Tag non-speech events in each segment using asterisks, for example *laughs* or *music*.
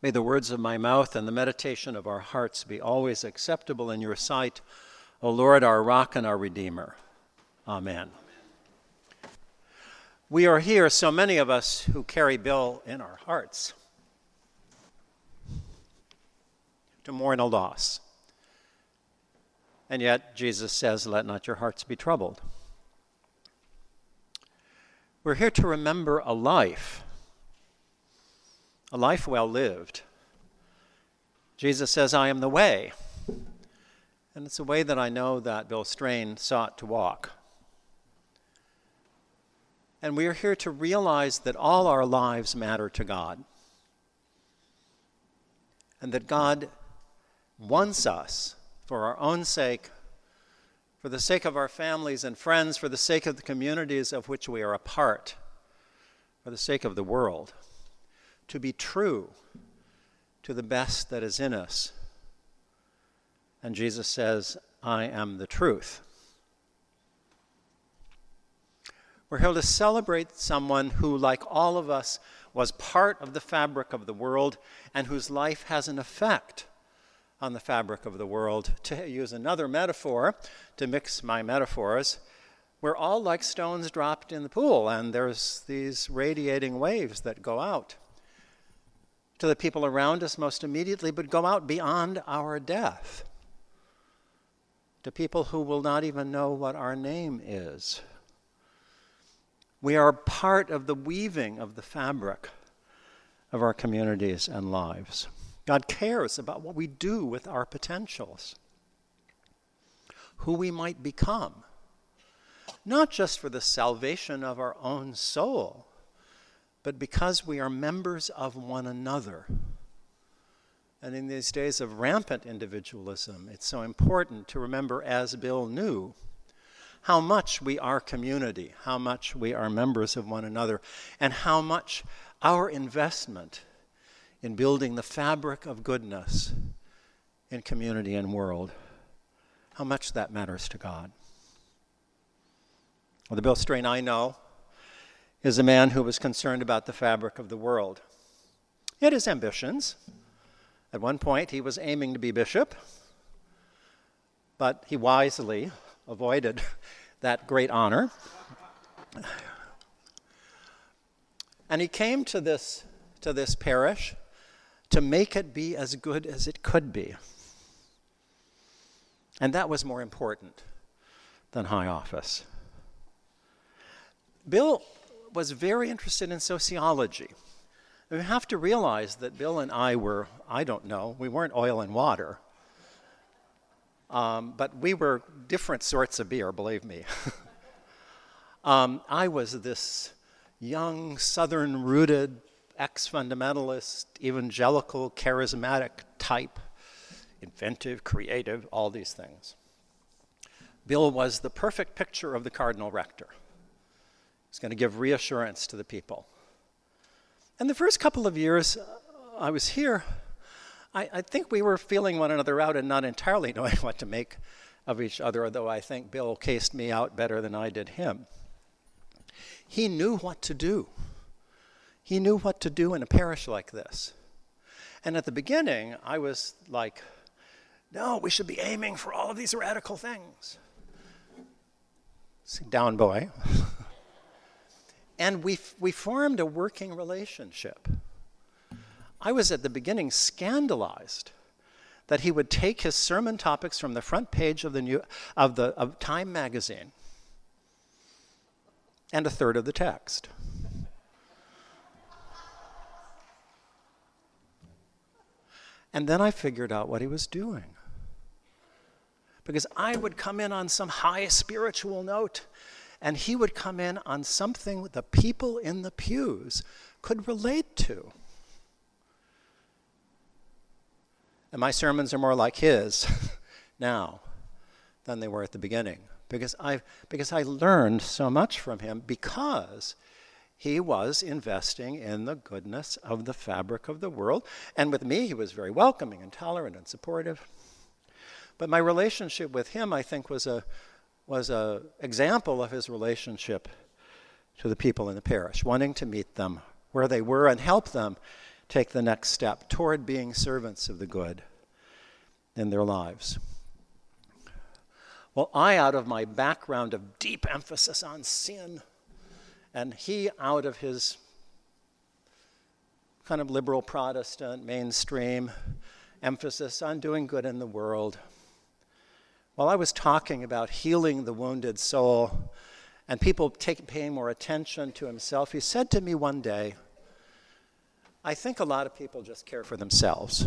May the words of my mouth and the meditation of our hearts be always acceptable in your sight, O Lord, our rock and our redeemer. Amen. We are here, so many of us who carry Bill in our hearts, to mourn a loss. And yet, Jesus says, Let not your hearts be troubled. We're here to remember a life a life well lived. Jesus says, I am the way. And it's a way that I know that Bill Strain sought to walk. And we are here to realize that all our lives matter to God. And that God wants us, for our own sake, for the sake of our families and friends, for the sake of the communities of which we are a part, for the sake of the world to be true to the best that is in us. And Jesus says, I am the truth. We're here to celebrate someone who, like all of us, was part of the fabric of the world and whose life has an effect on the fabric of the world. To use another metaphor, to mix my metaphors, we're all like stones dropped in the pool, and there's these radiating waves that go out to the people around us most immediately, but go out beyond our death to people who will not even know what our name is. We are part of the weaving of the fabric of our communities and lives. God cares about what we do with our potentials, who we might become, not just for the salvation of our own soul but because we are members of one another. And in these days of rampant individualism, it's so important to remember, as Bill knew, how much we are community, how much we are members of one another, and how much our investment in building the fabric of goodness in community and world, how much that matters to God. Well, the Bill Strain I know is a man who was concerned about the fabric of the world. He had his ambitions. At one point, he was aiming to be bishop, but he wisely avoided *laughs* that great honor. And he came to this, to this parish to make it be as good as it could be. And that was more important than high office. Bill was very interested in sociology. We have to realize that Bill and I were, I don't know, we weren't oil and water. Um, but we were different sorts of beer, believe me. *laughs* um, I was this young, southern rooted, ex fundamentalist, evangelical, charismatic type, inventive, creative, all these things. Bill was the perfect picture of the cardinal rector. He's going to give reassurance to the people. And the first couple of years uh, I was here, I, I, think we were feeling one another out and not entirely *laughs* knowing what to make of each other, although I think Bill cased me out better than I did him. He knew what to do. He knew what to do in a parish like this. And at the beginning, I was like, no, we should be aiming for all of these radical things. Down, boy. *laughs* And we, we formed a working relationship. I was at the beginning scandalized that he would take his sermon topics from the front page of the new of the of Time magazine and a third of the text. And then I figured out what he was doing. Because I would come in on some high spiritual note and he would come in on something the people in the pews could relate to. And my sermons are more like his *laughs* now than they were at the beginning because I, because I learned so much from him because he was investing in the goodness of the fabric of the world. And with me, he was very welcoming and tolerant and supportive. But my relationship with him, I think, was a, was an example of his relationship to the people in the parish, wanting to meet them where they were and help them take the next step toward being servants of the good in their lives. Well, I, out of my background of deep emphasis on sin, and he, out of his kind of liberal Protestant, mainstream emphasis on doing good in the world. While I was talking about healing the wounded soul and people take, paying more attention to himself, he said to me one day, I think a lot of people just care for themselves.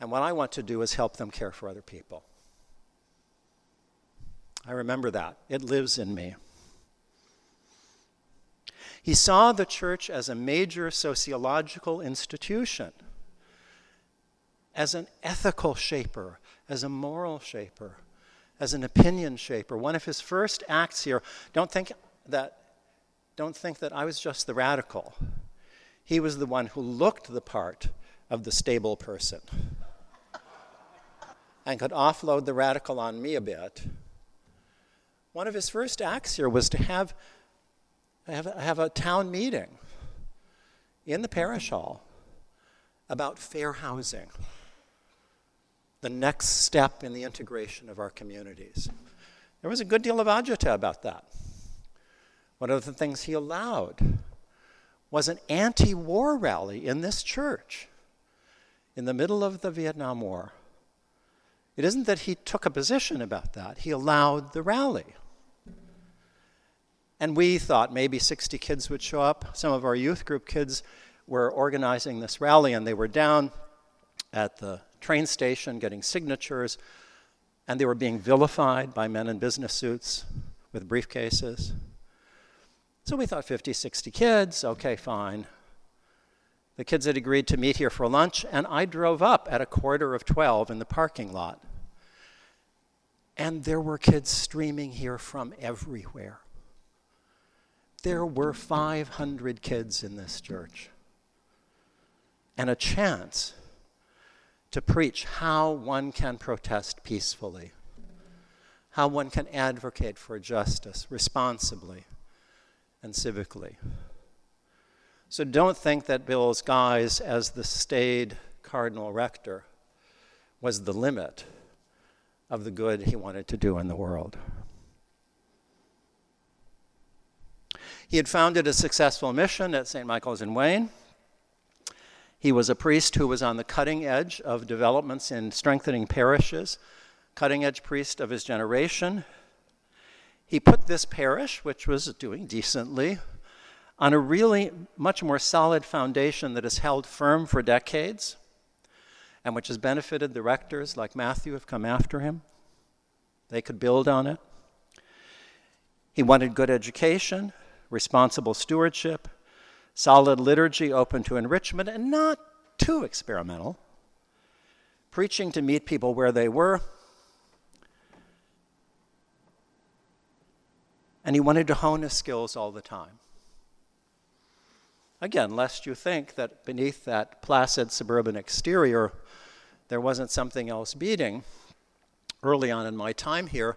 And what I want to do is help them care for other people. I remember that. It lives in me. He saw the church as a major sociological institution, as an ethical shaper, as a moral shaper, as an opinion shaper. One of his first acts here, don't think that, don't think that I was just the radical. He was the one who looked the part of the stable person and could offload the radical on me a bit. One of his first acts here was to have have, have a town meeting in the parish hall about fair housing, the next step in the integration of our communities. There was a good deal of agita about that. One of the things he allowed was an anti war rally in this church in the middle of the Vietnam War. It isn't that he took a position about that, he allowed the rally. And we thought maybe 60 kids would show up. Some of our youth group kids were organizing this rally, and they were down at the train station getting signatures, and they were being vilified by men in business suits with briefcases. So we thought 50, 60 kids, okay, fine. The kids had agreed to meet here for lunch, and I drove up at a quarter of 12 in the parking lot. And there were kids streaming here from everywhere there were 500 kids in this church and a chance to preach how one can protest peacefully, how one can advocate for justice responsibly and civically. So don't think that Bill's guise as the staid cardinal rector was the limit of the good he wanted to do in the world. He had founded a successful mission at St. Michael's in Wayne. He was a priest who was on the cutting edge of developments in strengthening parishes, cutting edge priest of his generation. He put this parish, which was doing decently, on a really much more solid foundation that has held firm for decades and which has benefited the rectors like Matthew have come after him. They could build on it. He wanted good education responsible stewardship, solid liturgy open to enrichment, and not too experimental, preaching to meet people where they were. And he wanted to hone his skills all the time. Again, lest you think that beneath that placid suburban exterior, there wasn't something else beating. Early on in my time here,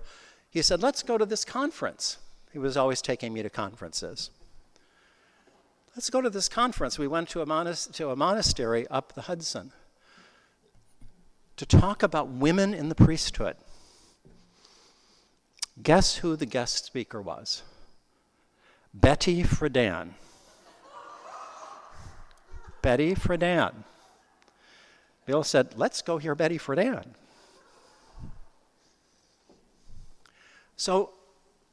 he said, Let's go to this conference. He was always taking me to conferences. Let's go to this conference. We went to a, monas- to a monastery up the Hudson to talk about women in the priesthood. Guess who the guest speaker was? Betty Friedan. Betty Friedan. Bill said, Let's go hear Betty Friedan. So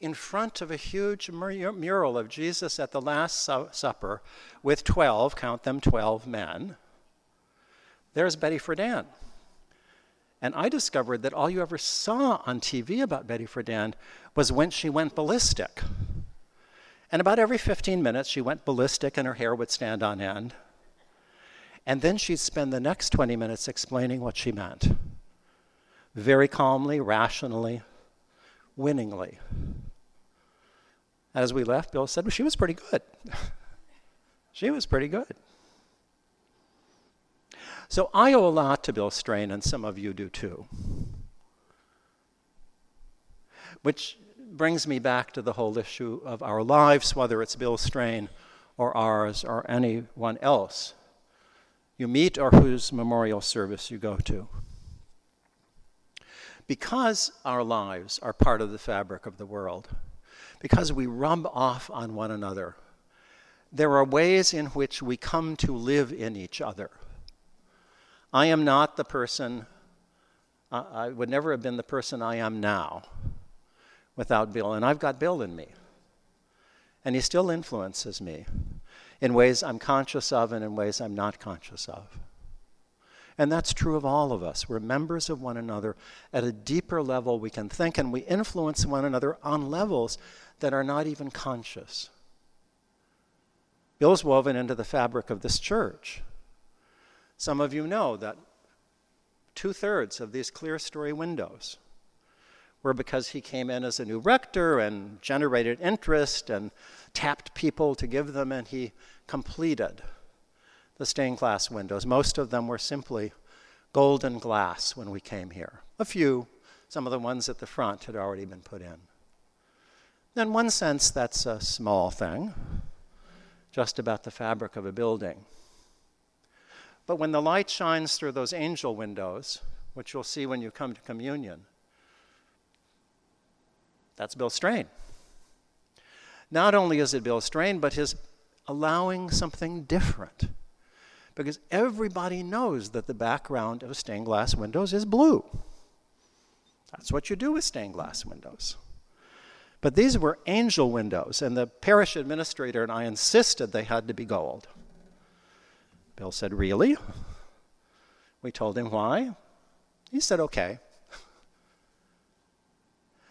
in front of a huge mural of Jesus at the Last Supper with 12, count them 12 men, there's Betty Friedan. And I discovered that all you ever saw on TV about Betty Friedan was when she went ballistic. And about every 15 minutes, she went ballistic and her hair would stand on end. And then she'd spend the next 20 minutes explaining what she meant. Very calmly, rationally, winningly. As we left, Bill said, well, she was pretty good. *laughs* she was pretty good. So I owe a lot to Bill Strain, and some of you do too. Which brings me back to the whole issue of our lives, whether it's Bill Strain or ours or anyone else you meet or whose memorial service you go to. Because our lives are part of the fabric of the world, because we rub off on one another, there are ways in which we come to live in each other. I am not the person, I would never have been the person I am now without Bill, and I've got Bill in me. And he still influences me in ways I'm conscious of and in ways I'm not conscious of. And that's true of all of us. We're members of one another. At a deeper level, we can think and we influence one another on levels that are not even conscious. Bill's woven into the fabric of this church. Some of you know that two thirds of these clerestory windows were because he came in as a new rector and generated interest and tapped people to give them, and he completed the stained glass windows. Most of them were simply golden glass when we came here. A few, some of the ones at the front had already been put in. In one sense, that's a small thing, just about the fabric of a building. But when the light shines through those angel windows, which you'll see when you come to communion, that's Bill Strain. Not only is it Bill Strain, but his allowing something different. Because everybody knows that the background of stained glass windows is blue. That's what you do with stained glass windows. But these were angel windows, and the parish administrator and I insisted they had to be gold. Bill said, Really? We told him why. He said, Okay.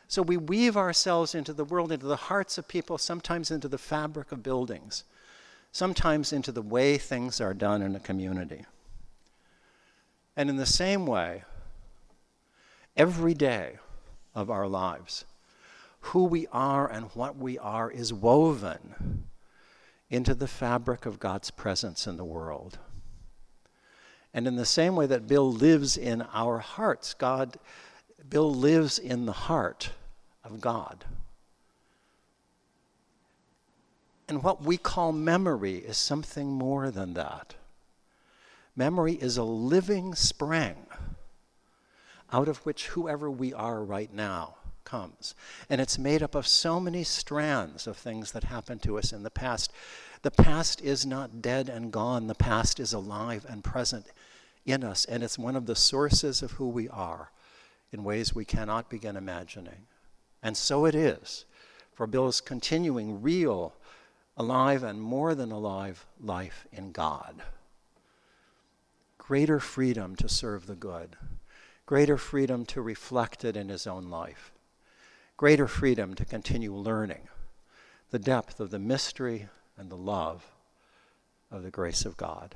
So we weave ourselves into the world, into the hearts of people, sometimes into the fabric of buildings, sometimes into the way things are done in a community. And in the same way, every day of our lives, who we are and what we are is woven into the fabric of God's presence in the world. And in the same way that Bill lives in our hearts, God, Bill lives in the heart of God. And what we call memory is something more than that. Memory is a living spring out of which whoever we are right now comes. And it's made up of so many strands of things that happened to us in the past. The past is not dead and gone, the past is alive and present in us, and it's one of the sources of who we are in ways we cannot begin imagining. And so it is for Bill's continuing real, alive, and more than alive life in God. Greater freedom to serve the good, greater freedom to reflect it in his own life, greater freedom to continue learning the depth of the mystery and the love of the grace of God,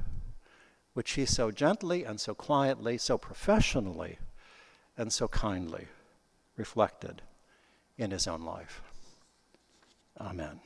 which he so gently and so quietly, so professionally, and so kindly reflected in his own life. Amen.